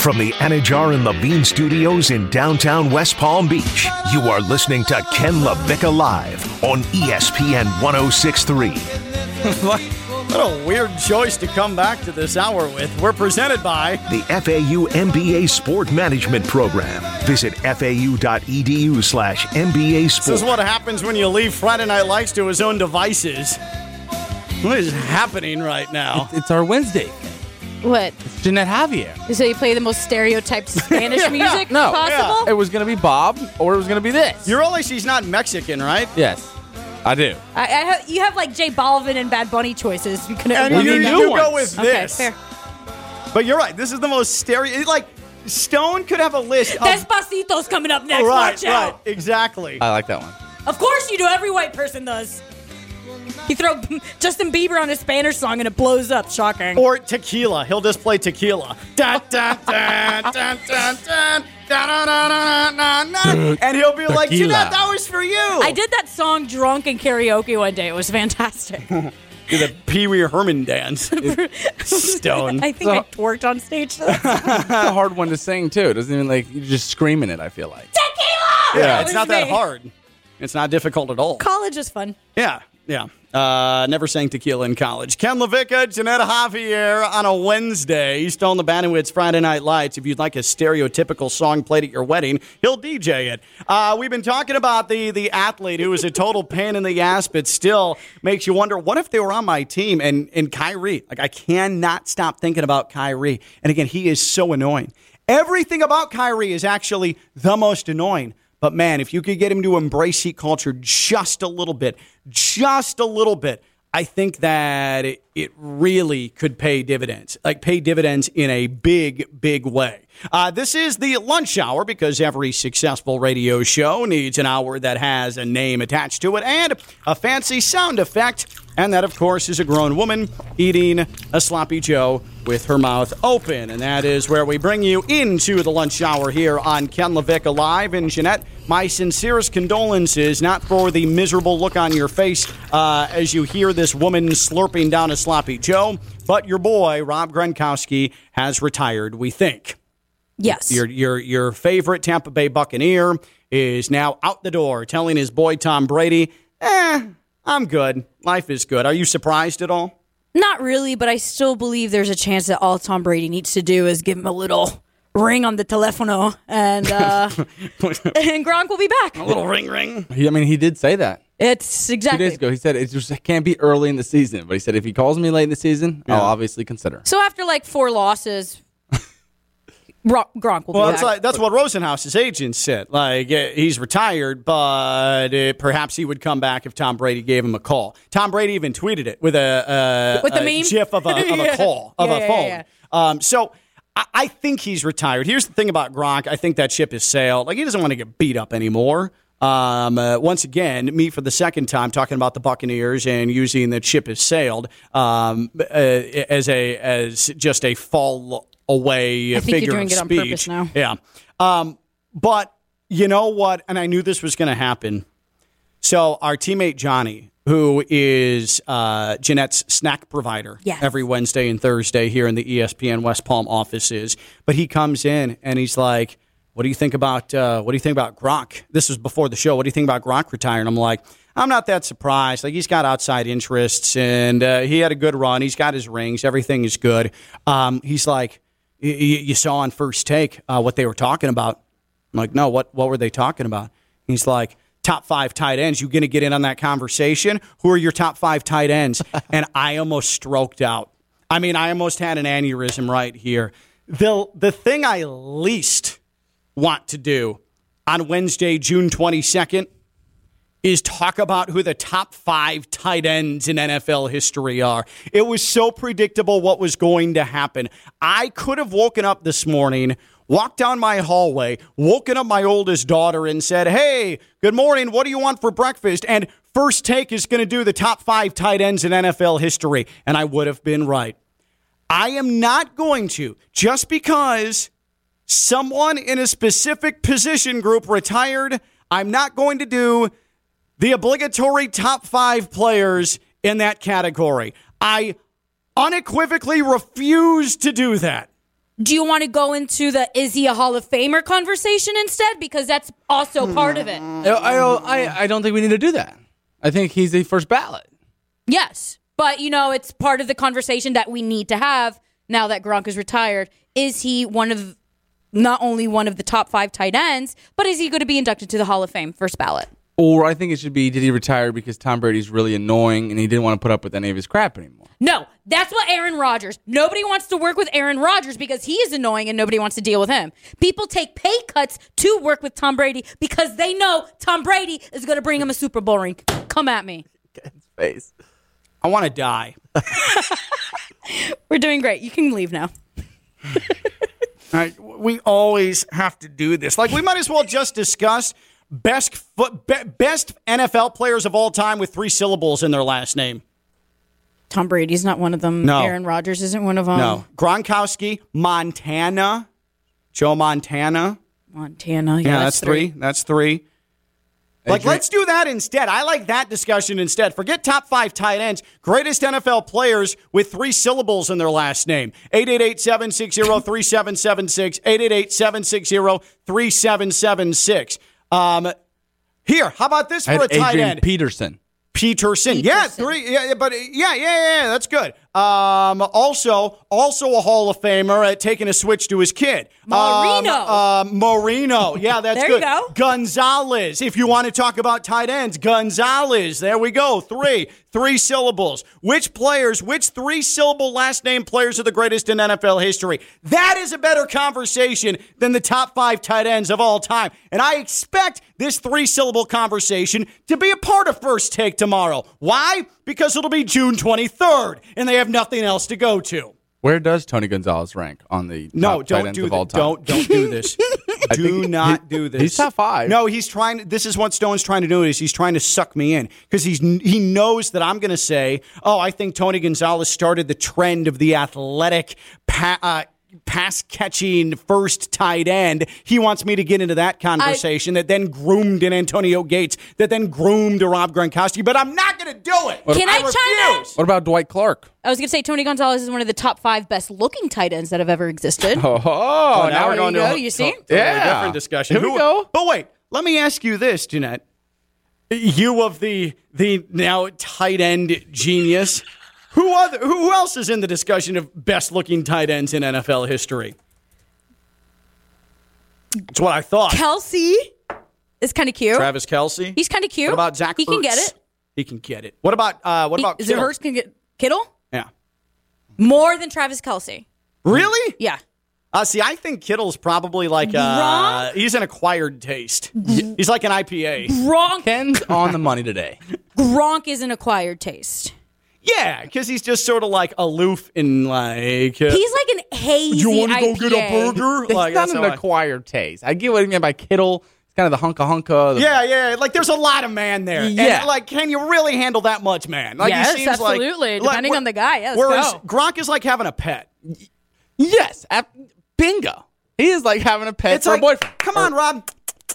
From the Anidjar and Levine Studios in downtown West Palm Beach, you are listening to Ken LaVicka Live on ESPN 1063. what, what a weird choice to come back to this hour with. We're presented by The FAU MBA Sport Management Program. Visit fau.edu slash MBA This is what happens when you leave Friday Night Lights to his own devices. What is happening right now? It's our Wednesday. What? It's Jeanette Javier. So you play the most stereotyped Spanish music No. possible? It was going to be Bob or it was going to be this. You realize she's not Mexican, right? yes, I do. I, I ha- you have like J Balvin and Bad Bunny choices. You could And We you, need you new go ones. with Okay, this. fair. But you're right. This is the most stereo. Like Stone could have a list. Of, Despacito's coming up next. right, Watch out. right, exactly. I like that one. Of course you do. Every white person does. You throw Justin Bieber on a Spanish song and it blows up. Shocking. Or tequila. He'll just play tequila. And he'll be tequila. like, know that was for you. I did that song drunk in karaoke one day. It was fantastic. the Pee Wee Herman dance. Stone. I think so, I twerked on stage. That's a hard one to sing too. It doesn't even like you're just screaming it. I feel like tequila. Yeah, that it's not me. that hard. It's not difficult at all. College is fun. Yeah yeah. Uh, never sang tequila in college. Ken LaVicka, Jeanette Javier on a Wednesday. Still on the Bandwidth's Friday Night Lights. If you'd like a stereotypical song played at your wedding, he'll DJ it. Uh, we've been talking about the the athlete who is a total pain in the ass, but still makes you wonder what if they were on my team and and Kyrie. Like I cannot stop thinking about Kyrie. And again, he is so annoying. Everything about Kyrie is actually the most annoying. But man, if you could get him to embrace heat culture just a little bit, just a little bit, I think that it, really could pay dividends, like pay dividends in a big, big way. Uh, this is the lunch hour because every successful radio show needs an hour that has a name attached to it and a fancy sound effect. And that, of course, is a grown woman eating a sloppy Joe with her mouth open. And that is where we bring you into the lunch hour here on Ken LaVicka Live. And Jeanette, my sincerest condolences, not for the miserable look on your face uh, as you hear this woman slurping down a sloppy Joe, but your boy, Rob Gronkowski, has retired, we think. Yes. Your, your, your favorite Tampa Bay Buccaneer is now out the door telling his boy Tom Brady, eh, I'm good. Life is good. Are you surprised at all? Not really, but I still believe there's a chance that all Tom Brady needs to do is give him a little ring on the telefono, and uh, and Gronk will be back. A little ring ring. He, I mean, he did say that It's exactly two days ago. He said it just can't be early in the season. But he said if he calls me late in the season, I'll obviously consider. So after like four losses, Gronk, will Well, that's back. like that's what Rosenhaus's agent said. Like eh, he's retired, but uh, perhaps he would come back if Tom Brady gave him a call. Tom Brady even tweeted it with a, uh, With the a meme? gif of a, of a call of Yeah, a yeah, phone. yeah. Um, so I, I think he's retired. Here's the thing about Gronk. I think that ship has sailed. Like he doesn't want to get beat up anymore. Um, uh, once again, me for the second time talking about the Buccaneers and using that ship has sailed um, uh, as a as just a fall away I think you're figure doing of it on speech. purpose now. Yeah. Um, but you know what? And I knew this was going to happen. So our teammate Johnny, who is uh, Jeanette's snack provider Yes. every Wednesday and Thursday here in the ESPN West Palm offices, but he comes in and he's like, "What do you think about uh, What do you think about Gronk?" This was before the show. What do you think about Gronk retiring? I'm like, I'm not that surprised. Like he's got outside interests and uh, he had a good run. He's got his rings. Everything is good. Um, he's like, y- y- you saw on first take uh, what they were talking about. I'm like, no, what what were they talking about? He's like, top five tight ends. You going to get in on that conversation? Who are your top five tight ends? and I almost stroked out. I mean, I almost had an aneurysm right here. The the thing I least want to do on Wednesday, June twenty second, is talk about who the top five tight ends in NFL history are. It was so predictable what was going to happen. I could have woken up this morning, walked down my hallway, woken up my oldest daughter, and said, Hey, good morning. What do you want for breakfast? And first take is going to do the top five tight ends in NFL history. And I would have been right. I am not going to, just because someone in a specific position group retired, I'm not going to do the obligatory top five players in that category. I unequivocally refuse to do that. Do you want to go into the is he a Hall of Famer conversation instead? Because that's also hmm. part of it. I, I, I, I don't think we need to do that. I think he's the first ballot. Yes. But, you know, it's part of the conversation that we need to have now that Gronk is retired. Is he one of, not only one of the top five tight ends, but is he going to be inducted to the Hall of Fame first ballot? Or I think it should be did he retire because Tom Brady's really annoying and he didn't want to put up with any of his crap anymore? No, that's what Aaron Rodgers. Nobody wants to work with Aaron Rodgers because he is annoying and nobody wants to deal with him. People take pay cuts to work with Tom Brady because they know Tom Brady is going to bring him a Super Bowl ring. Come at me. Face. I want to die. We're doing great. You can leave now. All right, we always have to do this. Like we might as well just discuss best foot, be, best NFL players of all time with three syllables in their last name. Tom Brady's not one of them. No. Aaron Rodgers isn't one of them. No, Gronkowski, Montana, Joe Montana. Montana. Yeah, Yeah, that's, three. That's three. Like, let's do that instead. I like that discussion instead. Forget top five tight ends. Greatest NFL players with three syllables in their last name. 888-760-3776. 888-760-3776. Um, here, how about this for a tight Adrian end? Peterson. Peterson. Yeah, three. Yeah, but yeah, yeah, yeah, yeah, that's good. Um, also, also a Hall of Famer at taking a switch to his kid. Marino. Um, um, Marino. Yeah, that's There you good. go. Gonzalez. If you want to talk about tight ends, Gonzalez. There we go. Three. Three syllables. Which players, which three syllable last name players are the greatest in NFL history? That is a better conversation than the top five tight ends of all time. And I expect this three syllable conversation to be a part of First Take tomorrow. Why? Because it'll be June 23rd and they have nothing else to go to. Where does Tony Gonzalez rank on the No, top tight don't ends do of all that. time? Don't don't do this. do not he- do this. he's top five. No, he's trying. This is what Stone's trying to do. Is he's trying to suck me in because he's he knows that I'm going to say, oh, I think Tony Gonzalez started the trend of the athletic. Pa- uh, Pass catching first tight end. He wants me to get into that conversation that then groomed in Antonio Gates, that then groomed a Rob Gronkowski, but I'm not going to do it. Can I chime in? refuse. What about Dwight Clark? I was going to say Tony Gonzalez is one of the top five best looking tight ends that have ever existed. Oh, now now we're we're going you to go, a you see? totally Yeah. different discussion. Here we Who- go. But wait, let me ask you this, Jeanette. You of the the now tight end genius. Who other who else is in the discussion of best looking tight ends in NFL history? That's what I thought. Kelce is kind of cute. Travis Kelce. He's kind of cute. What about Zach? He can get it. He can get it. What about uh, what He- about is it Kittle? Hurst can get Kittle Yeah. more than Travis Kelce? Really? Yeah. Uh, see, I think Kittle's probably like uh, Gronk? he's an acquired taste. He's like an IPA. Gronk Ken's on the money today. Gronk is an acquired taste. Yeah, because he's just sort of like aloof and like. Uh, He's like an hazy you want to go IPA. get a burger? It's Like, not that's an how I- acquired taste. I get what you mean by Kittle. It's kind of the hunka hunka. The, Yeah, yeah. Like there's a lot of man there. Yeah. And, like, can you really handle that much man? Like, he Yes, seems absolutely. like, Depending wh- on the guy. Yeah, let's whereas go. Gronk is like having a pet. Yes. ap- bingo. He is like having a pet It's for like, a boyfriend. come on, Rob.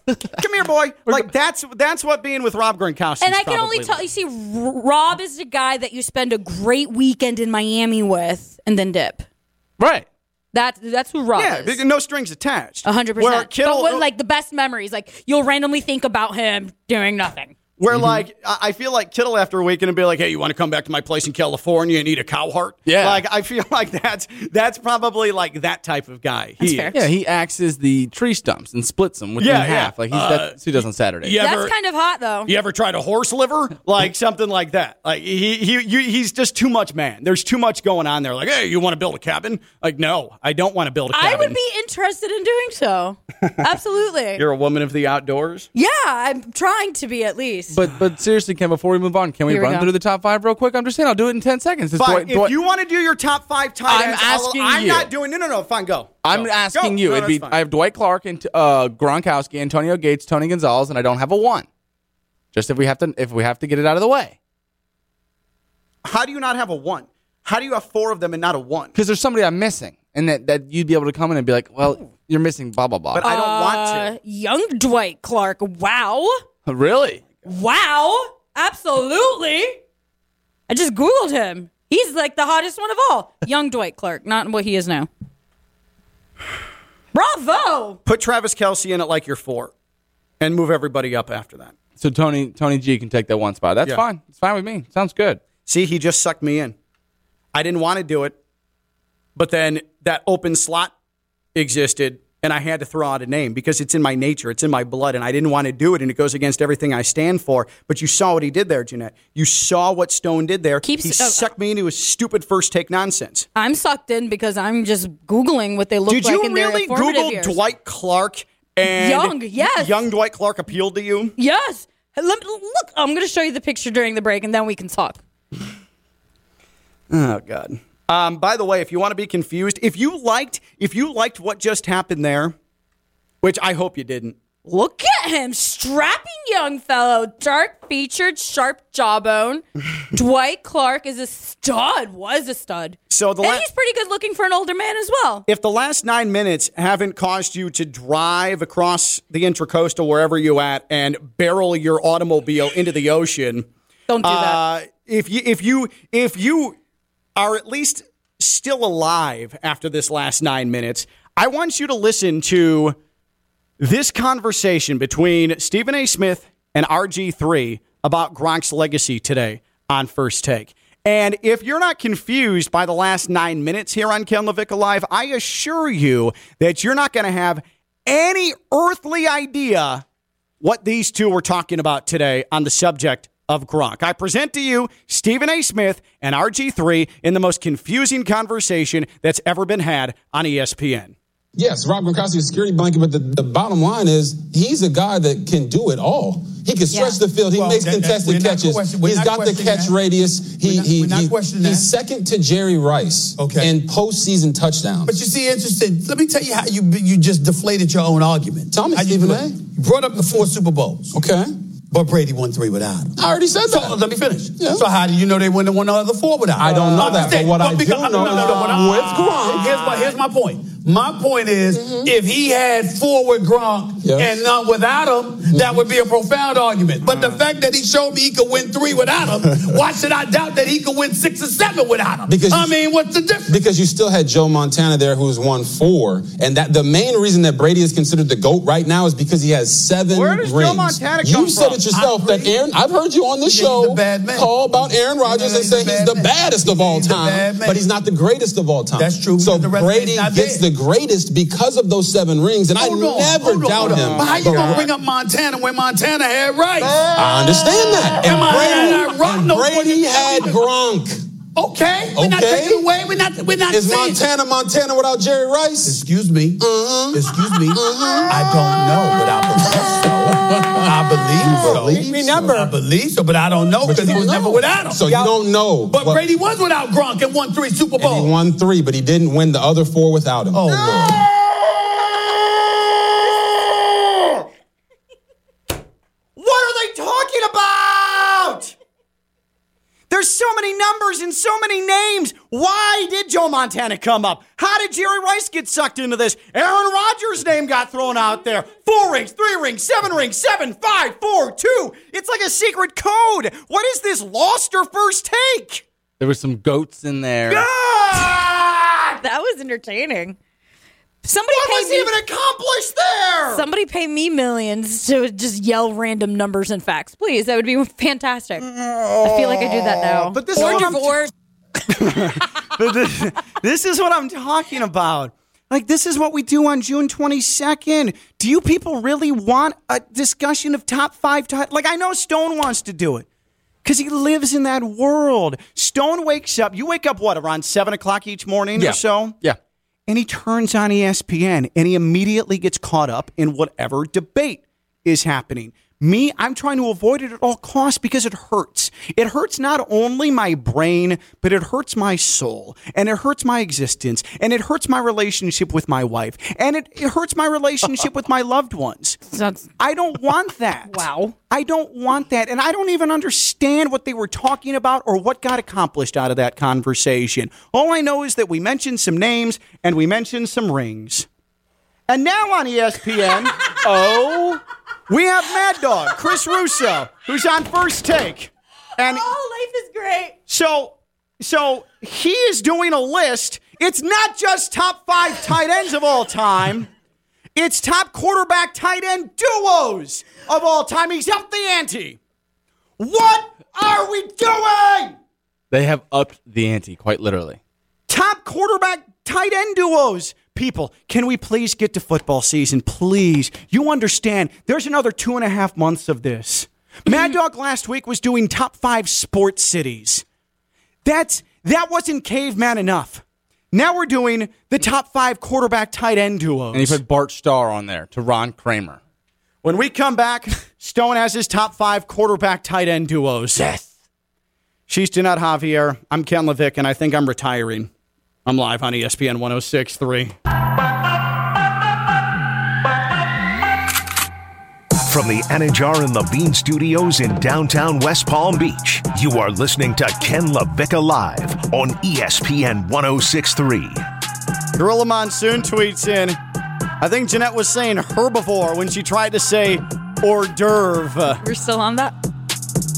Come here, boy. Like that's that's what being with Rob Gronkowski. And I can only tell like. you, see, Rob is the guy that you spend a great weekend in Miami with and then dip. Right. That that's who Rob Yeah, is. because no strings attached. A hundred Where percent. Kittle, But what, like the best memories, like you'll randomly think about him doing nothing. Where like I I feel like Kittle after a weekend and be like, hey, you want to come back to my place in California and eat a cow heart? Yeah. Like I feel like that's that's probably like that type of guy. That's He fair. Yeah, he axes the tree stumps and splits them within Yeah, yeah. half. Like he's Uh, that's he does on Saturday. yeah. That's Ever- kind of hot though. You ever tried a horse liver? Like something like that. Like he he you, he's just too much man. There's too much going on there. Like, hey, you want to build a cabin? Like, no, I don't want to build a cabin. I would be interested in doing so. Absolutely. You're a woman of the outdoors. yeah, I'm trying to be at least. But but seriously, Ken, before we move on, can we Here we run go. through the top five real quick? I'm just saying, I'll do it in ten seconds. It's Fine. Dwight- if Dwight- you want to do your top five tight I'm ends, I'll- asking I'm you. not doing. No, no, no. Fine, go. I'm Go. asking Go. you. No, It'd be that's fine. I have Dwight Clark and uh, Gronkowski, Antonio Gates, Tony Gonzalez, and I don't have a one. Just if we have to if we have to get it out of the way, How do you not have a one? How do you have four of them and not a one? because there's somebody I'm missing, and that, that you'd be able to come in and be like, well, you're missing blah blah blah. But I don't Uh, want to. young Dwight Clark. Wow. really? Wow. Absolutely. I just Googled him. He's like the hottest one of all. Young Dwight Clark, not what he is now. Bravo. Put Travis Kelce in at like your four, and move everybody up after that. So Tony Tony G can take that one spot. That's Yeah. fine. It's fine with me. Sounds good. See, he just sucked me in. I didn't want to do it, but then that open slot existed, and I had to throw out a name because it's in my nature, it's in my blood, and I didn't want to do it, and it goes against everything I stand for. But you saw what he did there, Jeanette. You saw what Stone did there. Keeps- he uh, sucked me into his stupid first take nonsense. I'm sucked in because I'm just Googling what they look like. Did you really Google years. Dwight Clark and Young, yes. young Dwight Clark appealed to you? Yes. Let look, I'm going to show you the picture during the break and then we can talk. Oh God. Um, by the way, if you want to be confused, if you liked if you liked what just happened there, which I hope you didn't. Look at him, strapping young fellow, dark featured, sharp jawbone. Dwight Clark is a stud, was a stud. So the and he's pretty good looking for an older man as well. If the last nine minutes haven't caused you to drive across the intracoastal wherever you at and barrel your automobile into the ocean, Don't do that. uh, if you if you if you are at least still alive after this last nine minutes, I want you to listen to this conversation between Stephen A. Smith and RG3 about Gronk's legacy today on First Take. And if you're not confused by the last nine minutes here on Ken LaVicka Live, I assure you that you're not going to have any earthly idea what these two were talking about today on the subject of Gronk. I present to you Stephen A. Smith and RG3 in the most confusing conversation that's ever been had on ESPN. Yes, Rob Gronkowski is a security blanket, but the, the bottom line is he's a guy that can do it all. He can stretch Yeah. the field. He Well, makes that- that- contested we're catches. question- we're He's not got the catch that. radius. He, not- he, he- he's that. second to Jerry Rice Okay. in postseason touchdowns. But you see, interesting. Let me tell you how you you just deflated your own argument. Tell me, Stephen A. You brought up the four Super Bowls, okay, but Brady won three without him. I already said So that. let me finish. Yeah. So how do you know they wouldn't have won the other four without? him? I don't know that, but Understand. what I do because- know no, no, no, no, what I- with Gronk- Here's my here's my point. My point is, if he had four with Gronk Mm-hmm. Yes. and none without him, that would be a profound argument. But the fact that he showed me he could win three without him, why should I doubt that he could win six or seven without him? Because I mean, what's the difference? because you still had Joe Montana there, who's won four, and that the main reason that Brady is considered the goat right now is because he has seven Where does Joe rings. Montana you come said from? it yourself I that agree. Aaron. I've heard you on this he's show a bad man. call about Aaron Rodgers Yeah, and he's say he's the man. baddest of all He's time, but he's not the greatest of all time. That's true, So because the Brady gets the greatest because of those seven rings, and Hold I on, never hold doubt on. him. But how you gonna bring up Montana when Montana had Rice? I understand that. Am I- And am I Brady, wrong? and No, Brady had Gronk. Okay, we're not Okay. taking away. We're not. We're not Is saying. Montana Montana without Jerry Rice? Excuse me. Uh-huh. Excuse me. I don't know, but I believe so. I believe so. believe Remember, I believe so, but I don't know because he was never without him. So you don't know. But what- Brady was without Gronk and won three Super And he Bowls. won three, but he didn't win the other four without him. Oh Lord. What are they talking about? There's so many numbers and so many names. Why did Joe Montana come up? How did Jerry Rice get sucked into this? Aaron Rodgers' name got thrown out there. Four rings, three rings, seven rings, seven, five, four, two. It's like a secret code. What is this, lost or first take? There were some goats in there. Ah! That was entertaining. Somebody What pay was me, even accomplished there? somebody pay me millions to just yell random numbers and facts, please. That would be fantastic. I feel like I do that now. But this is or what I'm- divorce. But this, this is what I'm talking about. Like, this is what we do on June 22nd. Do you people really want a discussion of top five? Ti- like, I know Stone wants to do it because he lives in that world. Stone wakes up. You wake up, what, around 7 o'clock each morning Yeah. or so? Yeah. And he turns on ESPN and he immediately gets caught up in whatever debate is happening. Me, I'm trying to avoid it at all costs because it hurts. It hurts not only my brain, but it hurts my soul and it hurts my existence and it hurts my relationship with my wife and it, it hurts my relationship with my loved ones. That's- I don't want that. Wow. I don't want that. And I don't even understand what they were talking about or what got accomplished out of that conversation. All I know is that we mentioned some names and we mentioned some rings. And now on ESPN, oh, we have Mad Dog, Chris Russo, who's on first take. And Oh, life is great. so so he is doing a list. It's not just top five tight ends of all time. It's top quarterback tight end duos of all time. He's up the ante. What are we doing? They have upped the ante, quite literally. Top quarterback tight end duos. People, can we please get to football season? Please. You understand, there's another two and a half months of this. Mad Dog last week was doing top five sports cities. That's that wasn't caveman enough. Now we're doing the top five quarterback tight end duos. And he put Bart Starr on there to Ron Kramer. when we come back, Stone has his top five quarterback tight end duos. Yes. She's Jeanette Javier. I'm Ken Levick, and I think I'm retiring. I'm live on ESPN 1063. From the Anidjar and Levine studios in downtown West Palm Beach, you are listening to Ken LaVicka Live on ESPN 1063. Gorilla Monsoon tweets in, I think Jeanette was saying herbivore when she tried to say hors d'oeuvre. We're still on that.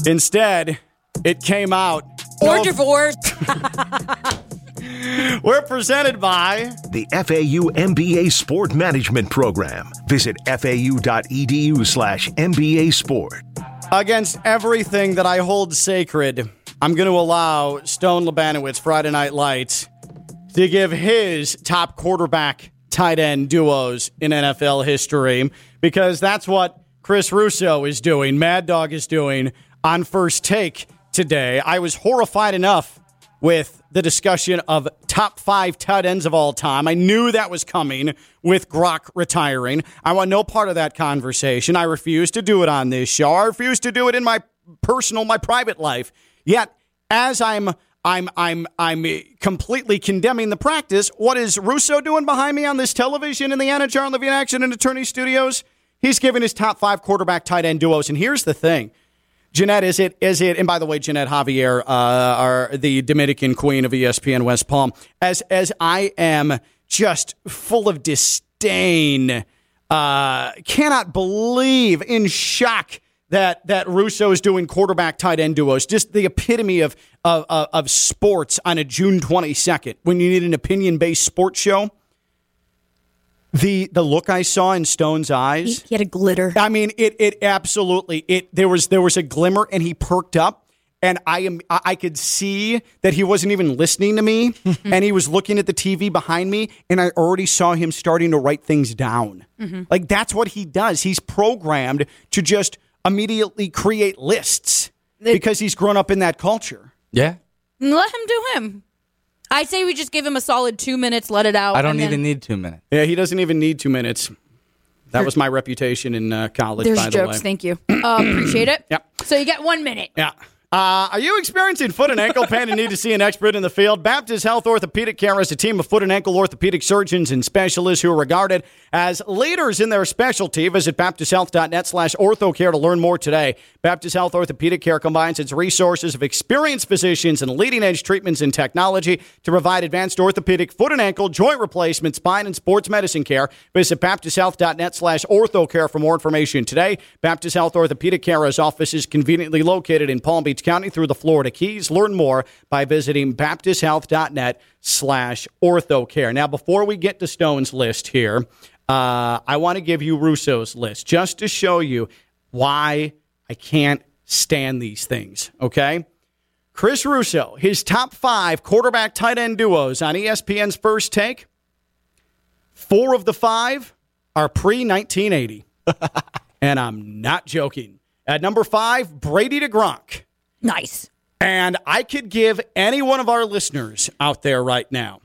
Instead, it came out. Hors d'oeuvre. divorce. We're presented by The FAU MBA Sport Management Program. Visit fau.edu slash MBA Sport. Against everything that I hold sacred, I'm going to allow Stone Labanowitz, Friday Night Lights, to give his top quarterback tight end duos in NFL history because that's what Chris Russo is doing, Mad Dog is doing on first take today. I was horrified enough with the discussion of top five tight ends of all time. I knew that was coming with Gronk retiring. I want no part of that conversation. I refuse to do it on this show. I refuse to do it in my personal, my private life. Yet, as I'm I'm I'm I'm completely condemning the practice. What is Russo doing behind me on this television in the Anidjar Levine Action and Attorney Studios? He's giving his top five quarterback tight end duos. And here's the thing. Jeanette, is it is it? And by the way, Jeanette Javier, uh, are the Dominican queen of ESPN West Palm. As as I am just full of disdain, uh, cannot believe, in shock that that Russo is doing quarterback tight end duos. Just the epitome of of, of, of sports on a June twenty second when you need an opinion based sports show. The the look I saw in Stone's eyes. he had a glitter. I mean, it it absolutely it there was there was a glimmer and he perked up and I am I I could see that he wasn't even listening to me and he was looking at the TV behind me and I already saw him starting to write things down. Mm-hmm. Like that's what he does. He's programmed to just immediately create lists because he's grown up in that culture. Yeah. Let him do him. I say we just give him a solid two minutes, let it out. I don't and then- even need two minutes. Yeah, he doesn't even need 2 minutes. That was my reputation in uh, college There's by the jokes. way. Thank you. Uh, appreciate it. Yep. So you get one minute. Yeah. Uh, are you experiencing foot and ankle pain and need to see an expert in the field? Baptist Health Orthopedic Care is a team of foot and ankle orthopedic surgeons and specialists who are regarded as leaders in their specialty. Visit baptisthealth.net slash orthocare to learn more today. Baptist Health Orthopedic Care combines its resources of experienced physicians and leading edge treatments and technology to provide advanced orthopedic foot and ankle, joint replacement, spine, and sports medicine care. Visit baptisthealth.net slash orthocare for more information today. Baptist Health Orthopedic Care's office is conveniently located in Palm Beach County through the Florida Keys. Learn more by visiting baptisthealth.net slash orthocare. Now, before we get to Stone's list here, uh, I want to give you Russo's list just to show you why I can't stand these things, okay? Chris Russo, his top five quarterback tight end duos on ESPN's first take. Four of the five are pre 1980. and I'm not joking. At number five, Brady to Gronk. Nice. And I could give any one of our listeners out there right now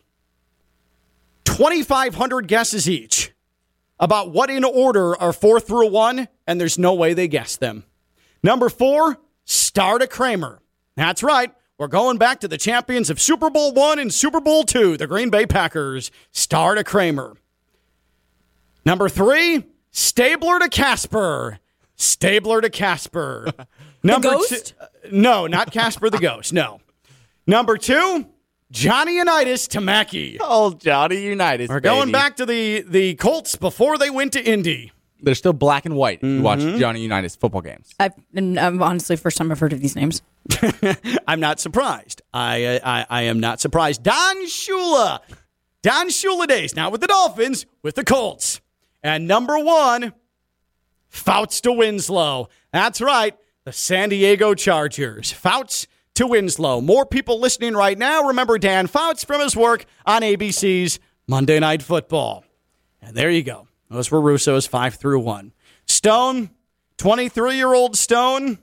2,500 guesses each about what in order are four through one, and there's no way they guess them. Number four, Starr to Kramer. That's right. We're going back to the champions of Super Bowl one and Super Bowl two, the Green Bay Packers. Starr to Kramer. Number three, Stabler to Casper. Stabler to Casper. Number ghost? two- no, not Casper the Ghost. No. Number two, Johnny Unitas to Mackey. Oh, Johnny United. We're going back to the the Colts before they went to Indy. They're still black and white. If you watch Mm-hmm. Johnny Unitas football games. I've, I'm honestly first time I've heard of these names. I'm not surprised. I uh, I, I am not surprised. Don Shula, Don Shula days now with the Dolphins with the Colts, And number one, Fouts to Winslow. That's right, the San Diego Chargers. Fouts to Winslow. More people listening right now remember Dan Fouts from his work on ABC's Monday Night Football. And there you go. Those were Russo's five through one. Stone, 23 year old Stone,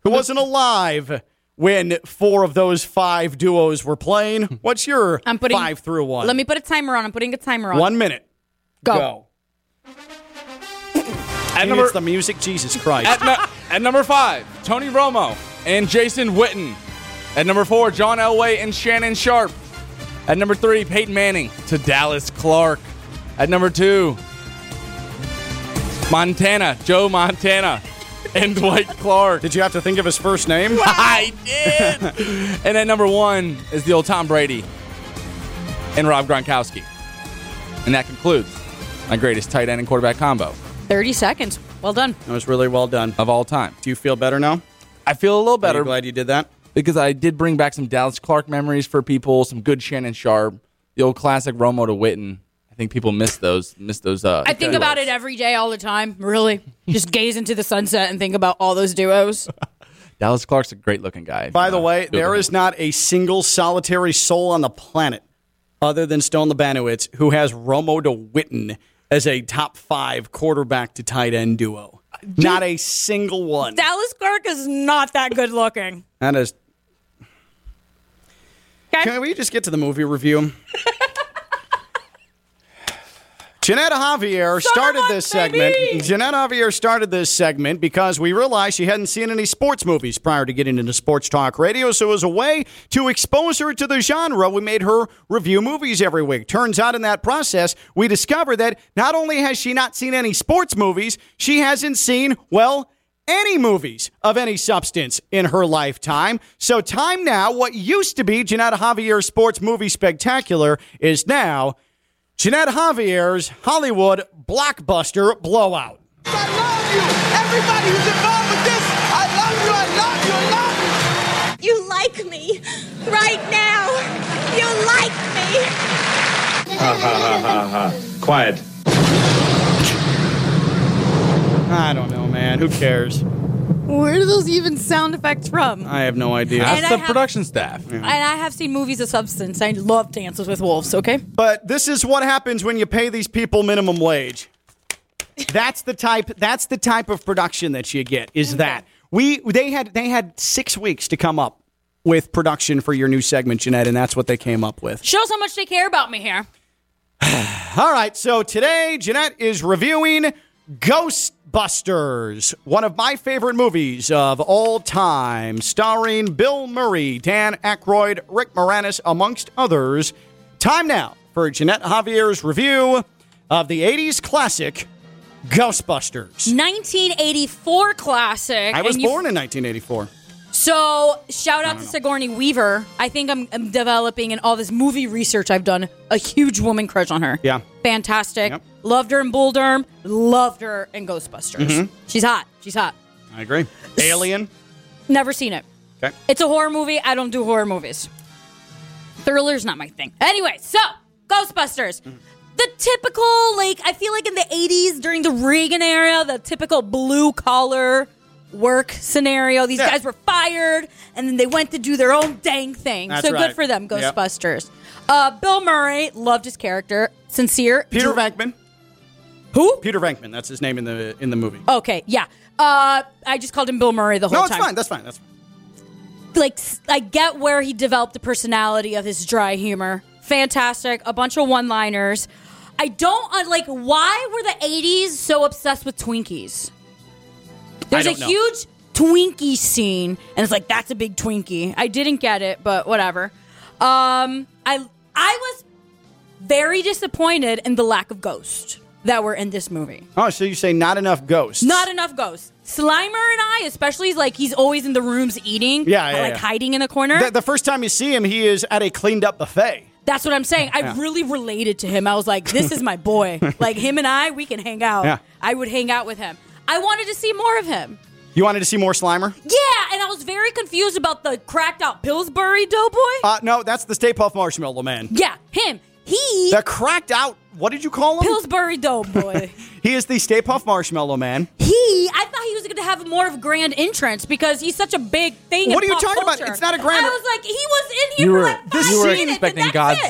who wasn't alive when four of those five duos were playing. What's your I'm putting five through one? Let me put a timer on. I'm putting a timer on. One minute. Go. Go. At Dude, number, it's the music, Jesus Christ. at, nu- at number five, Tony Romo and Jason Witten. At number four, John Elway and Shannon Sharpe. At number three, Peyton Manning to Dallas Clark. At number two, Montana, Joe Montana and Dwight Clark. Did you have to think of his first name? I did. and at number one is the old Tom Brady and Rob Gronkowski. And that concludes my greatest tight end and quarterback combo 30 seconds. Well done. That was really well done. of all time. Do you feel better now? I feel a little Are better you glad you did that? because I did bring back some Dallas Clark memories for people, some good Shannon Sharpe, the old classic Romo to Witten. I think people miss those. Miss those. Uh, I think about it every day, all the time. Really, just gaze into the sunset and think about all those duos. Dallas Clark's a great looking guy. By the Uh, way, good there looking. is not a single solitary soul on the planet other than Stone Labanowitz who has Romo to Witten as a top five quarterback to tight end duo. Not a single one. Dallas Clark is not that good looking. That is. Okay. Can we just get to the movie review? Jeanette Javier started this segment. baby! Javier started this segment because we realized she hadn't seen any sports movies prior to getting into sports talk radio. So, as a way to expose her to the genre, we made her review movies every week. Turns out in that process, we discovered that not only has she not seen any sports movies, she hasn't seen, well, any movies of any substance in her lifetime. So, time now, what used to be Jeanette Javier's Sports Movie Spectacular is now Jeanette Javier's Hollywood Blockbuster Blowout. I love you. Everybody who's involved with this, I love you, I love you, I love you. You like me right now. You like me. Ha ha ha ha ha. Quiet. I don't know, man. Who cares? Where do those even sound effects from? I have no idea. That's And I the have- production staff. And I have seen movies of substance. I love Dances with Wolves. Okay. But this is what happens when you pay these people minimum wage. That's the type. That's the type of production that you get. Is that we? They had they had six weeks to come up with production for your new segment, Jeanette, and that's what they came up with. Shows how much they care about me here. All right, so today Jeanette is reviewing Ghostbusters, one of my favorite movies of all time, starring Bill Murray, Dan Aykroyd, Rick Moranis, amongst others. Time now for Jeanette Javier's review of the 80s classic Ghostbusters. 1984 classic. I was you- born in 1984. So shout out to Sigourney Weaver. I think I'm, I'm developing in all this movie research I've done a huge woman crush on her. Yeah. Fantastic. Yep. Loved her in Bull Durham. Loved her in Ghostbusters. Mm-hmm. She's hot. She's hot. I agree. Alien. Never seen it. Okay. It's a horror movie. I don't do horror movies. Thriller's not my thing. Anyway, so Ghostbusters. Mm. The typical, like, I feel like in the 80s during the Reagan era, the typical blue collar work scenario. These Yeah. guys were fired and then they went to do their own dang thing. That's so right. good for them, Yep. Ghostbusters. Uh, Bill Murray, loved his character. Sincere. Peter Dr- Venkman. Who? Peter Venkman. That's his name in the in the movie. Okay, yeah. Uh, I just called him Bill Murray the whole time. no, it's time. fine. That's fine. That's fine. like s- I get where he developed the personality of his dry humor. Fantastic, a bunch of one-liners. I don't uh, like why were the '80s so obsessed with Twinkies? There's a don't know. huge Twinkie scene, and it's like that's a big Twinkie. I didn't get it, but whatever. Um, I I was very disappointed in the lack of ghost that were in this movie. Oh, so you say not enough ghosts? Not enough ghosts. Slimer and I, especially, like he's always in the rooms eating. Yeah, yeah, like yeah. hiding in a corner. The, the first time you see him, he is at a cleaned up buffet. That's what I'm saying. I Yeah. really related to him. I was like, this is my boy. like him and I, we can hang out. Yeah. I would hang out with him. I wanted to see more of him. You wanted to see more Slimer? Yeah, and I was very confused about the cracked out Pillsbury Doughboy. Uh, no, that's the Stay Puft Marshmallow Man. yeah, him. He The cracked out. What did you call him? Pillsbury Doughboy. He is the Stay Puft Marshmallow Man. he, I thought he was going to have more of a grand entrance because he's such a big thing. What in are you pop talking about? It's not a grand- I was like, he was in here You for were like five you were minutes, expecting and that's it.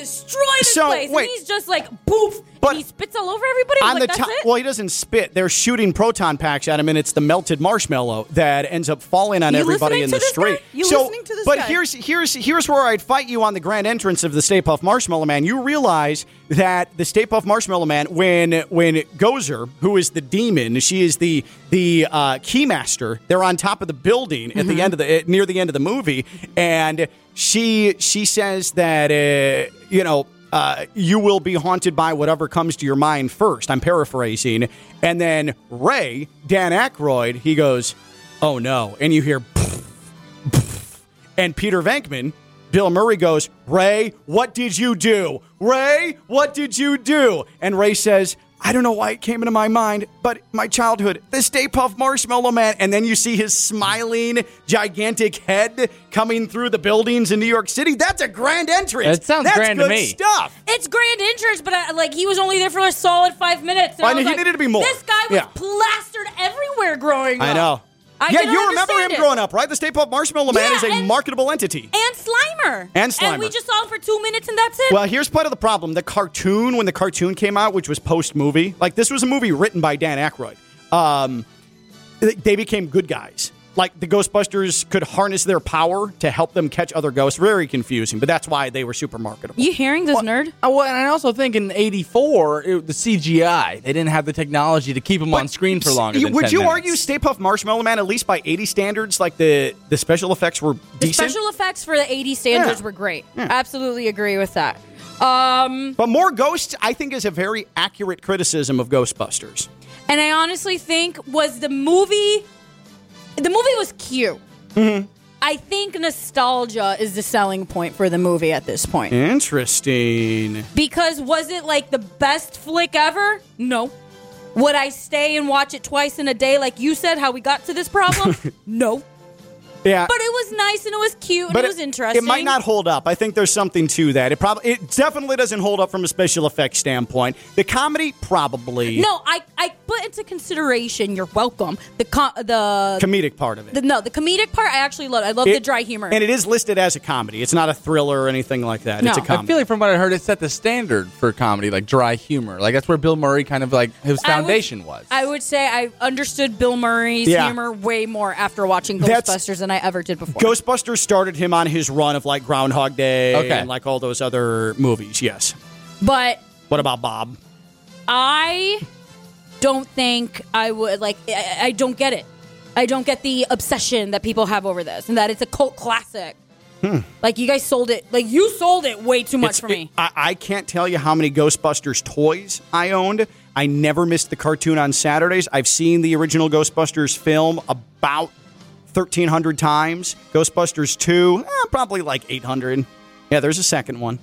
Destroy this So, place, wait. and he's just like poof, But and he spits all over everybody. on like, the top. Well, he doesn't spit. They're shooting proton packs at him, and it's the melted marshmallow that ends up falling on You everybody in the street. so, listening to this but guy? here's here's here's where I'd fight you on the grand entrance of the Stay Puft Marshmallow Man. You realize that the Stay Puft Marshmallow Man, when when Gozer, who is the demon, she is the the uh, keymaster. They're on top of the building at Mm-hmm. the end of the near the end of the movie, and she she says that uh, you know uh, you will be haunted by whatever comes to your mind first. I'm paraphrasing. And then Ray, Dan Aykroyd, he goes, oh no. And you hear, and Peter Venkman, Bill Murray goes, Ray, what did you do? Ray, what did you do? And Ray says, I don't know why it came into my mind, but my childhood, the Stay Puft Marshmallow Man. And then you see his smiling, gigantic head coming through the buildings in New York City. That's a grand entrance. That sounds That's grand to me. stuff. It's grand entrance, but I, like he was only there for a solid five minutes. And I I know, was he like, needed to be more. This guy was Yeah. plastered everywhere growing up. I know. I yeah, you remember him it. growing up, right? The Stay Puft Marshmallow Man Yeah, is a and- marketable entity. And Slimer. And Slimer. And we just saw him for two minutes, and that's it. Well, here's part of the problem. The cartoon, when the cartoon came out, which was post movie, like this was a movie written by Dan Aykroyd. Um, they became good guys. Like the Ghostbusters could harness their power to help them catch other ghosts. Very confusing, but that's why they were super marketable. you hearing this nerd? Oh, well, and I also think in '84, it, the CGI they didn't have the technology to keep them on screen for longer. You- than Would 10 you minutes. argue Stay Puft Marshmallow Man, at least by 80 standards, like the, the special effects were The decent? special effects for the 80 standards Yeah. were great. Yeah. Absolutely agree with that. Um, but more ghosts, I think, is a very accurate criticism of Ghostbusters. and I honestly think was the movie. The movie was cute. Mm-hmm. I think nostalgia is the selling point for the movie at this point. Interesting. Because was it like the best flick ever? No. Would I stay and watch it twice in a day, like you said, how we got to this problem? no. Yeah. But it was nice and it was cute and but it was interesting. It might not hold up. I think there's something to that. It probably it definitely doesn't hold up from a special effects standpoint. The comedy probably No, I, I put into consideration. You're welcome. The co- the comedic part of it. the no the comedic part. I actually love. I love the dry humor. And it is listed as a comedy. It's not a thriller or anything like that. It's a comedy. I feel like from what I heard, it set the standard for comedy, like dry humor. Like that's where Bill Murray kind of like his I would- foundation was. I would say I understood Bill Murray's Yeah. humor way more after watching That's- Ghostbusters than I ever did before. Ghostbusters started him on his run of like Groundhog Day Okay. and like all those other movies. Yes. but What about Bob? I don't think I would like. I, I don't get it. I don't get the obsession that people have over this, and that it's a cult classic. Like you guys sold it. Like you sold it way too much Hmm. It's- for me. it- I, I can't tell you how many Ghostbusters toys I owned. I never missed the cartoon on Saturdays. I've seen the original Ghostbusters film about 1,300 times. Ghostbusters 2, eh, probably like 800. Yeah, there's a second one.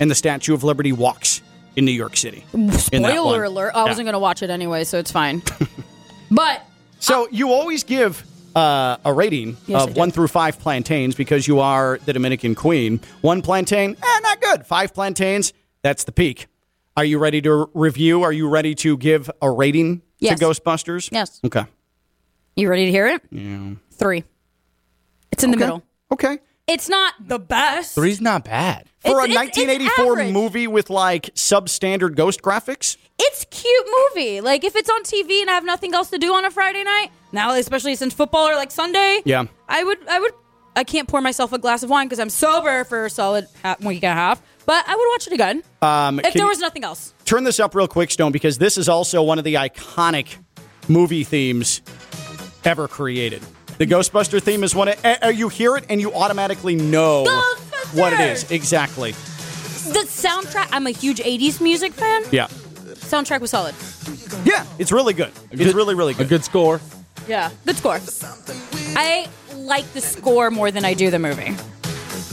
And the Statue of Liberty walks in New York City. Spoiler alert! I Yeah. wasn't going to watch it anyway, so it's fine. but So you always give uh, a rating Yes, of one through five plantains because you are the Dominican queen. One plantain, eh, not good. Five plantains, that's the peak. Are you ready to review? Are you ready to give a rating Yes. to Ghostbusters? Yes. Okay. you ready to hear it? Yeah. Three. It's in the Okay. middle. Okay. It's not the best. Three's not bad. For It's- a it's- it's 1984 average. movie with like substandard ghost graphics, It's cute movie. Like if it's on TV and I have nothing else to do on a Friday night, now especially since football or like Sunday, Yeah. I would I would I can't pour myself a glass of wine because I'm sober for a solid half, week and a half. But I would watch it again um, if can there you was nothing else. turn this up real quick, Stone, because this is also one of the iconic movie themes ever created. The Ghostbuster theme is one. Of, eh, eh, you hear it and you automatically know what it is. Exactly. The soundtrack. I'm a huge '80s music fan. Yeah. Soundtrack was solid. Yeah. It's really good. It's Good- really, really good. A good. good score. Yeah, good score. I like the score more than I do the movie.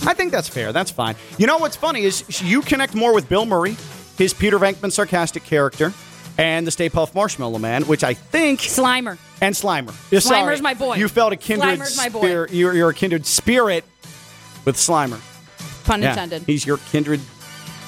I think that's fair. That's fine. You know what's funny is you connect more with Bill Murray, his Peter Venkman sarcastic character, and the Stay Puft Marshmallow Man, which I think Slimer. and Slimer. Yeah, sorry. Slimer's my boy. You felt a kindred Slimer's my boy. spirit. You're, you're a kindred spirit with Slimer. Pun Yeah, intended. he's your kindred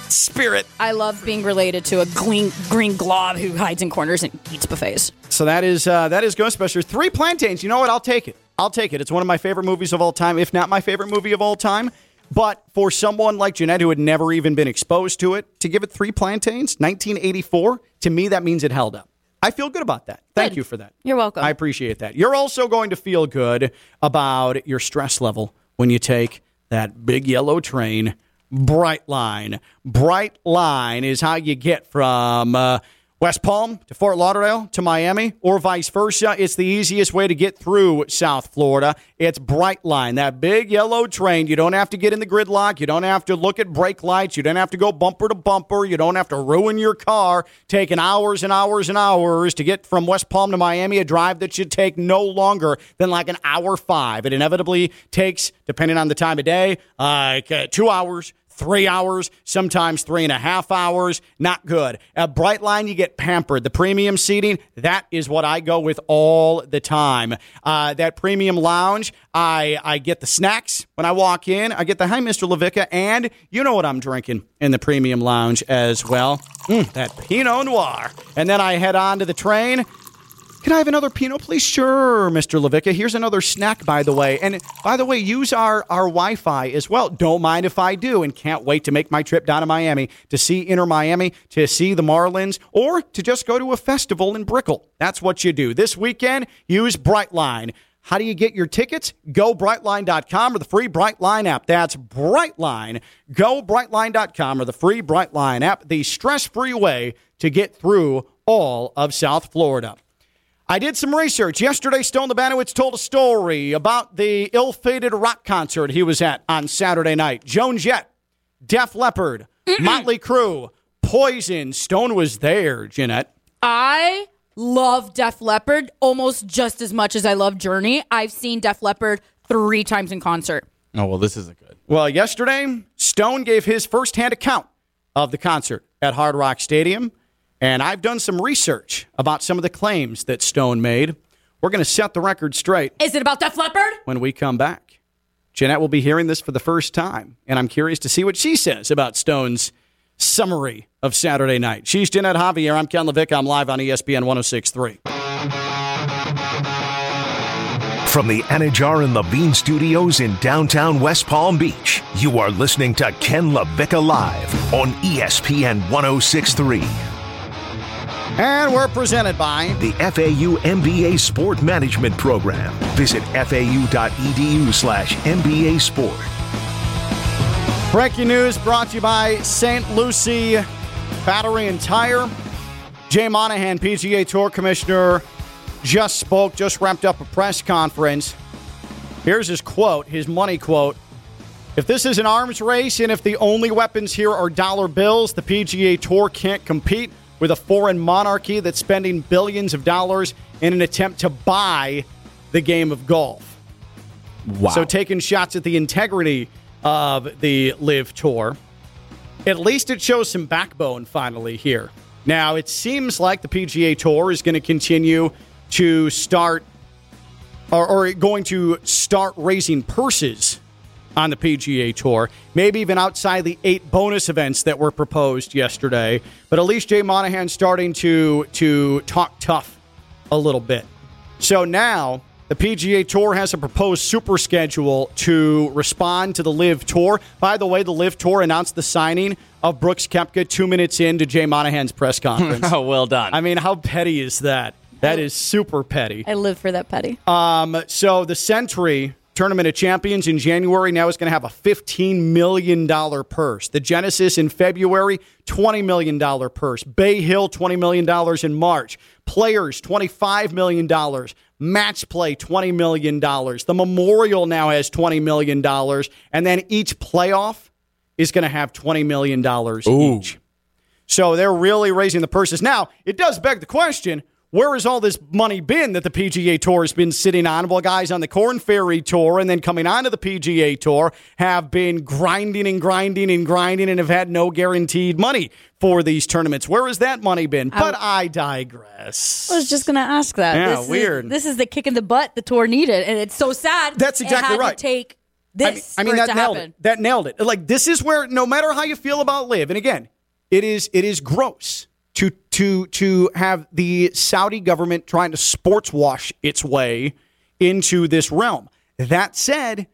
spirit. I love being related to a green green glob who hides in corners and eats buffets. So that is uh, that is Ghostbusters. Three plantains. You know what? I'll take it. I'll take it. It's one of my favorite movies of all time, if not my favorite movie of all time. But for someone like Jeanette who had never even been exposed to it, to give it three plantains, 1984, to me that means it held up. I feel good about that. Thank Good. you for that. You're welcome. I appreciate that. You're also going to feel good about your stress level when you take that big yellow train, Brightline. Bright Line is how you get from uh, West Palm to Fort Lauderdale to Miami or vice versa. It's the easiest way to get through South Florida. It's Brightline, that big yellow train. You don't have to get in the gridlock. You don't have to look at brake lights. You don't have to go bumper to bumper. You don't have to ruin your car taking hours and hours and hours to get from West Palm to Miami, a drive that should take no longer than like an hour five. It inevitably takes, depending on the time of day, like, uh, two hours, three hours, sometimes three and a half hours. Not good. At Brightline, you get pampered. The premium seating, that is what I go with all the time. Uh, that premium lounge, I, I get the snacks when I walk in. I get the hi, Mr. LaVicka, and you know what I'm drinking in the premium lounge as well. Mm, that Pinot Noir. And then I head on to the train. Can I have another Pinot, please? Sure, Mr. LaVicka. Here's another snack, by the way. And by the way, use our, our Wi Fi as well. Don't mind if I do. And can't wait to make my trip down to Miami to see Inter Miami, to see the Marlins, or to just go to a festival in Brickell. That's what you do. This weekend, use Brightline. How do you get your tickets? Go brightline.com or the free Brightline app. That's Brightline. Go brightline.com or the free Brightline app, the stress free way to get through all of South Florida. I did some research. Yesterday, Stone Labanowitz told a story about the ill fated rock concert he was at on Saturday night. Joan Jett, Def Leppard, Motley Crue, Poison. Stone was there, Jeanette. I love Def Leppard almost just as much as I love Journey. I've seen Def Leppard three times in concert. Oh well, this isn't good. Well, yesterday, Stone gave his firsthand account of the concert at Hard Rock Stadium, and I've done some research about some of the claims that Stone made. We're going to set the record straight Is it about Def Leppard? when we come back. Jeanette will be hearing this for the first time, and I'm curious to see what she says about Stone's summary of Saturday night. She's Jeanette Javier. I'm Ken Levick. I'm live on ESPN 1063. From the Anidjar and Levine studios in downtown West Palm Beach, you are listening to Ken LaVicka Live on ESPN 1063. And we're presented by The FAU MBA Sport Management Program. Visit fau.edu slash MBA Sport. Breaking news brought to you by St. Lucie Battery and Tire. Jay Monahan, PGA Tour Commissioner, just spoke, just wrapped up a press conference. Here's his quote, his money quote. If this is an arms race and if the only weapons here are dollar bills, the PGA Tour can't compete with a foreign monarchy that's spending billions of dollars in an attempt to buy the game of golf. Wow. So taking shots at the integrity of the LIV Tour. At least it shows some backbone finally here. Now it seems like the PGA Tour is going to continue to start or, or going to start raising purses on the PGA Tour, maybe even outside the eight bonus events that were proposed yesterday. But at least Jay Monahan's starting to to talk tough a little bit. So now the PGA Tour has a proposed super schedule to respond to the LIV Tour. By the way, the LIV Tour announced the signing of Brooks Koepka two minutes into Jay Monahan's press conference. oh, well done. I mean, how petty is that? That is super petty. I live for that petty. Um, so the Sentry Tournament of Champions in January now is going to have a $15 million purse. The Genesis in February, $20 million purse. Bay Hill, $20 million in March. Players, $25 million. Match play, $20 million. The Memorial now has $20 million. And then each playoff is going to have $20 million each. So they're really raising the purses. Now, it does beg the question where has all this money been that the PGA Tour has been sitting on? Well, guys on the Korn Ferry Tour and then coming onto the PGA Tour have been grinding and grinding and grinding and have had no guaranteed money for these tournaments. Where has that money been? Oh. But I digress. I was just going to ask that. Yeah, this weird. Is, this is the kick in the butt the tour needed, and it's so sad. That's exactly right. To take this I mean, for it that nailed happen. it. That nailed it. Like this is where no matter how you feel about LIV, and again, it is it is gross to to to have the Saudi government trying to sports wash its way into this realm. That said,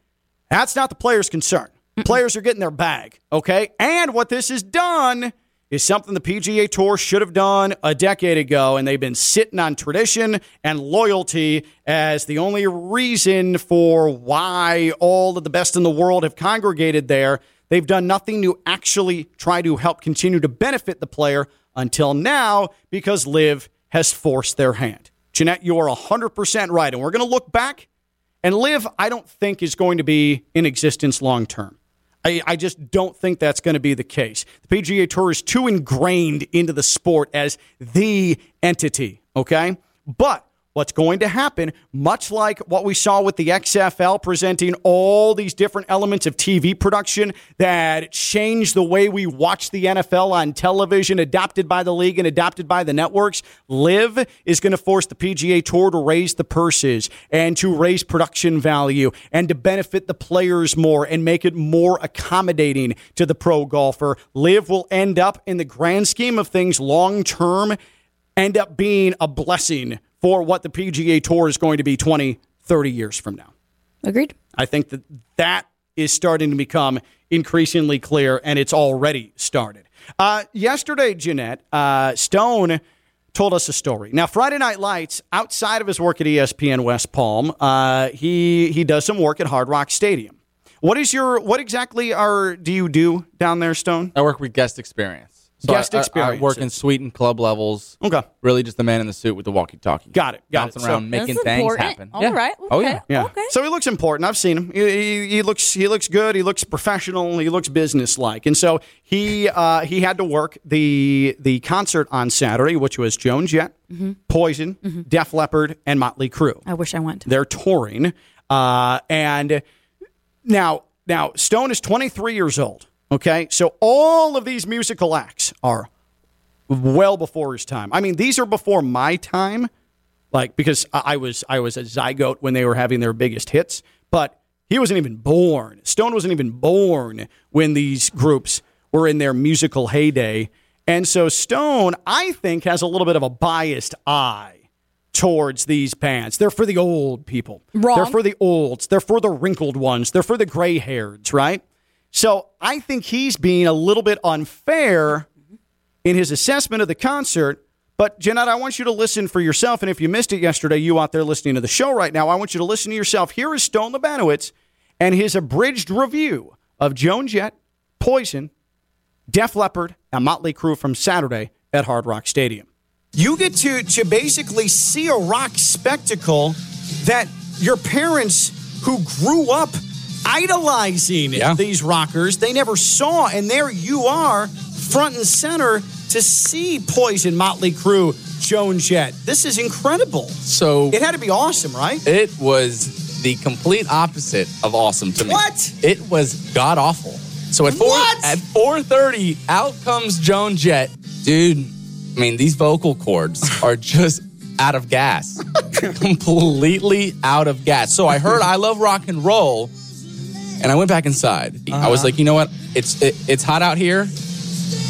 that's not the players' concern. Players are getting their bag, okay? And what this has done is something the PGA Tour should have done a decade ago, and they've been sitting on tradition and loyalty as the only reason for why all of the best in the world have congregated there. They've done nothing to actually try to help continue to benefit the player until now because LIV has forced their hand. Jeanette, you are 100% right. And we're going to look back and LIV, I don't think is going to be in existence long term. I, I just don't think that's going to be the case. The PGA Tour is too ingrained into the sport as the entity, okay? But what's going to happen, much like what we saw with the XFL presenting all these different elements of TV production that changed the way we watch the NFL on television, adopted by the league and adopted by the networks, LIV is going to force the PGA Tour to raise the purses and to raise production value and to benefit the players more and make it more accommodating to the pro golfer. LIV will end up, in the grand scheme of things, long term, end up being a blessing for what the PGA Tour is going to be 20, 30 years from now. Agreed. I think that that is starting to become increasingly clear, and it's already started. Uh, yesterday, Jeanette uh, Stone told us a story. Now, Friday Night Lights, outside of his work at ESPN West Palm, uh, he he does some work at Hard Rock Stadium. What is your what exactly are do you do down there, Stone? I work with guest experience. So Guest I- I- I, work in suite and club levels. Okay. Really just the man in the suit with the walkie talkie. Got it, got it. Bouncing So- around making things important. happen. All yeah. right, Oh, yeah. Yeah. Okay. So he looks important. I've seen him. He, he, he looks he looks good. He looks professional. He looks businesslike. And so he uh, he had to work the the concert on Saturday, which was Joan Jett, Poison, Def Leppard, and Motley Crue. I wish I went. They're touring, uh, and now now Stone is 23 years old. Okay, so all of these musical acts are well before his time. I mean, these are before my time, like because I was I was a zygote when they were having their biggest hits, but he wasn't even born. Stone wasn't even born when these groups were in their musical heyday, and so Stone, I think, has a little bit of a biased eye towards these bands. They're for the old people. Wrong. They're for the olds. They're for the wrinkled ones. They're for the gray hairs, right? So I think he's being a little bit unfair in his assessment of the concert. But Jeanette, I want you to listen for yourself. And if you missed it yesterday, you out there listening to the show right now, I want you to listen to yourself. Here is Stone Lebanowitz and his abridged review of Joan Jett, Poison, Def Leppard, and Motley Crue from Saturday at Hard Rock Stadium. You get to, to basically see a rock spectacle that your parents who grew up idolizing Yeah. these rockers, they never saw. And there you are, front and center, to see Poison, Motley Crue, Joan Jett. This is incredible. So It had to be awesome, right? it was the complete opposite of awesome to me. What? It was god awful. So at four What? at four thirty, out comes Joan Jett, dude. I mean, these vocal cords are just out of gas, completely out of gas. So I heard "I love rock and roll," and I went back inside. I Uh-huh. was like, you know what? It's it, it's hot out here.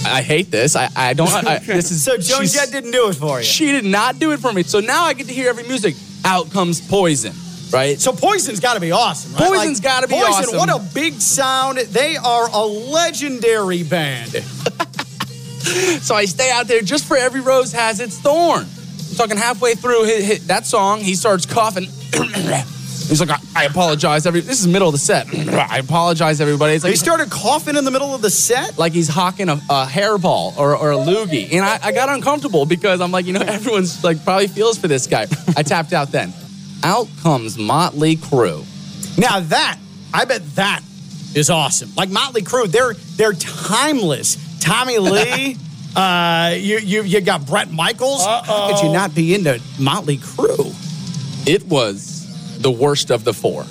I hate this. I, I don't. I, this is So Joan Jett didn't do it for you. She did not do it for me. So now I get to hear every music. Out comes Poison, right? So Poison's got to be awesome, right? Poison's gotta be Poison, awesome. What a big sound! They are a legendary band. So I stay out there just for every rose has its thorn. I'm talking halfway through hit, hit that song, he starts coughing. He's like, I, I apologize. Every this is the middle of the set. I apologize, everybody. It's like They started coughing in the middle of the set. like he's hawking a, a hairball or, or a loogie, and I, I got uncomfortable because I'm like, you know, everyone's like probably feels for this guy. I tapped out then. Out comes Motley Crue. Now that I bet that is awesome. Like Motley Crue, they're they're timeless. Tommy Lee, uh, you you you got Bret Michaels. How could you not be into Motley Crue? It was the worst of the four.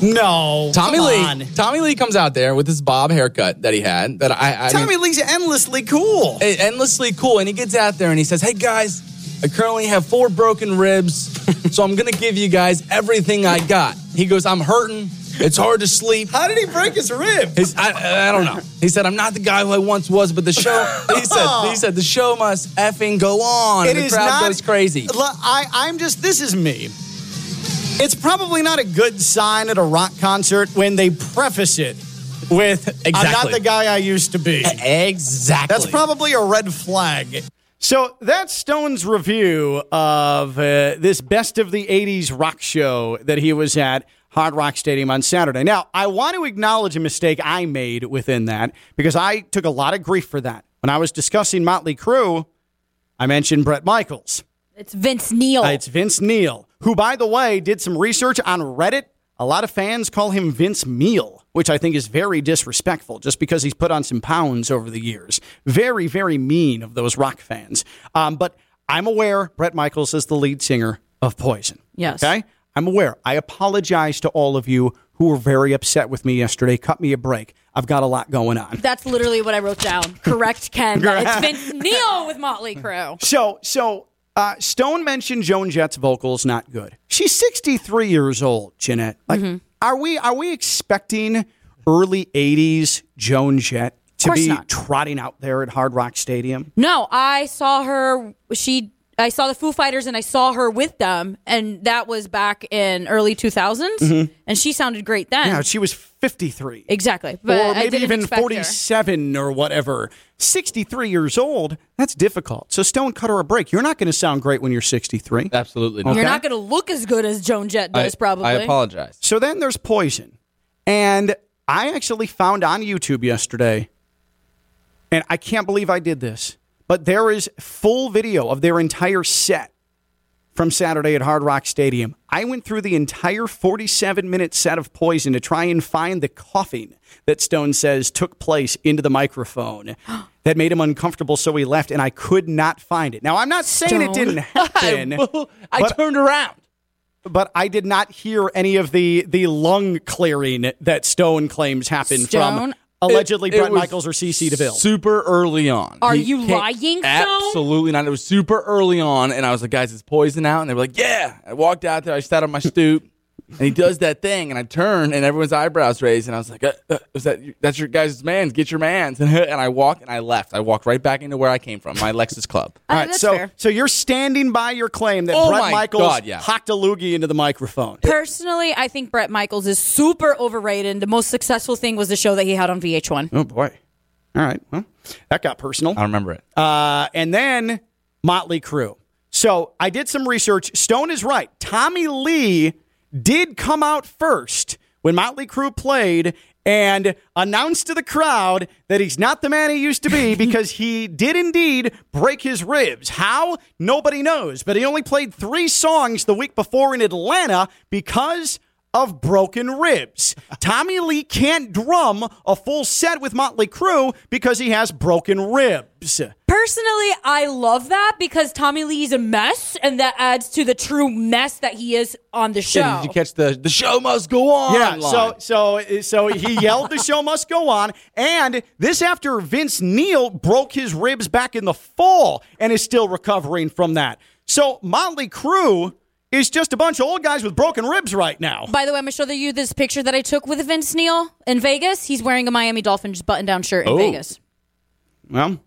No, Tommy come Lee. on. Tommy Lee comes out there with his bob haircut that he had. That I, I Tommy mean, Lee's endlessly cool. endlessly cool, and he gets out there and he says, "Hey guys, I currently have four broken ribs, so I'm gonna give you guys everything I got." He goes, "I'm hurting. It's hard to sleep. How did he break his rib? His, I, I don't know. He said, "I'm not the guy who I once was, but the show." He said, "He said the show must effing go on." It and the is crowd not goes crazy. I, I'm just. This is me. It's probably not a good sign at a rock concert when they preface it with "I'm not the guy I used to be." Exactly. That's probably a red flag. So that's Stone's review of uh, this best of the 80s rock show that he was at Hard Rock Stadium on Saturday. Now, I want to acknowledge a mistake I made within that because I took a lot of grief for that. When I was discussing Motley Crue, I mentioned Bret Michaels. It's Vince Neil. Uh, it's Vince Neil, who, by the way, did some research on Reddit. A lot of fans call him Vince Meal, which I think is very disrespectful just because he's put on some pounds over the years. Very, very mean of those rock fans. Um, but I'm aware Bret Michaels is the lead singer of Poison. Yes. Okay? I'm aware. I apologize to all of you who were very upset with me yesterday. Cut me a break. I've got a lot going on. That's literally what I wrote down. Correct, Ken. it's Vince Neil with Motley Crue. So, so uh, Stone mentioned Joan Jett's vocals not good. She's 63 years old, Jeanette. Like, Mm-hmm. are we are we expecting early 80s Joan Jett to be not. trotting out there at Hard Rock Stadium? No, I saw her. She. I saw the Foo Fighters and I saw her with them, and that was back in early 2000s, and she sounded great then. Mm-hmm. Yeah, she was 53. exactly, but or maybe even expect her. 47 or whatever. 63 years old, that's difficult. So Stone cut her a break. You're not going to sound great when you're 63. Absolutely not. You're not going to look as good as Joan Jett I, does, probably. I apologize. So then there's Poison. And I actually found on YouTube yesterday, and I can't believe I did this, but there is full video of their entire set from Saturday at Hard Rock Stadium. I went through the entire 47 minute set of Poison to try and find the coughing that Stone says took place into the microphone that made him uncomfortable, so he left, and I could not find it. Now, I'm not saying it Stone. didn't happen. I but- turned around. but I did not hear any of the the lung clearing that Stone claims happened Stone? from allegedly It- it Bret was Michaels or CC DeVille. Super early on. Are He you lying, Stone? Absolutely not. It was super early on, and I was like, guys, it's poison out. And they were like, yeah. I walked out there, I sat on my stoop, and he does that thing, and I turn, and everyone's eyebrows raised, and I was like, uh, uh, is that that's your guys' man's? Get your man's. And I walked, and I left. I walked right back into where I came from, my Lexus Club. Uh, All right, that's so fair. so you're standing by your claim that Oh Bret my Michaels God, yeah. hocked a loogie into the microphone. Personally, I think Bret Michaels is super overrated. The most successful thing was the show that he had on VH1. Oh boy! All right, well that got personal. I remember it. Uh, and then Motley Crue. So I did some research. Stone is right. Tommy Lee did come out first when Motley Crue played and announced to the crowd that he's not the man he used to be because he did indeed break his ribs. How? Nobody knows. But he only played three songs the week before in Atlanta because of broken ribs. Tommy Lee can't drum a full set with Motley Crue because he has broken ribs. Personally, I love that because Tommy Lee's a mess, and that adds to the true mess that he is on the show. Yeah, did you catch the the show must go on? Yeah, line? so so so he yelled the show must go on and this after Vince Neil broke his ribs back in the fall and is still recovering from that. So Motley Crue is just a bunch of old guys with broken ribs right now. By the way, I'm going to show you this picture that I took with Vince Neil in Vegas. He's wearing a Miami Dolphins button down shirt in Oh. Vegas. Well,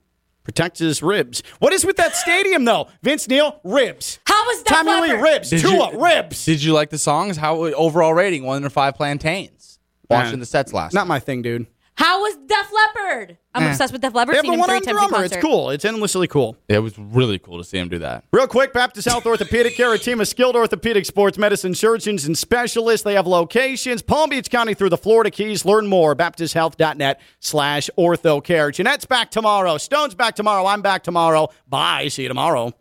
protect his ribs. What is with that stadium though? Vince Neil ribs. How was that? Tommy Lee leopard? ribs. Did Tua you- ribs. Did you like the songs? How overall rating? One under five plantains. Watching Man. the sets last. Not my thing, dude. How was Def Leppard? I'm eh. obsessed with Def Leppard. They have Seen the him one three on times in drummer. It's concert. cool. It's endlessly cool. It was really cool to see him do that. Real quick, Baptist Health Orthopedic Care, a team of skilled orthopedic sports medicine surgeons and specialists. They have locations, Palm Beach County through the Florida Keys. Learn more, baptisthealth.net slash ortho care. Jeanette's back tomorrow. Stone's back tomorrow. I'm back tomorrow. Bye. See you tomorrow.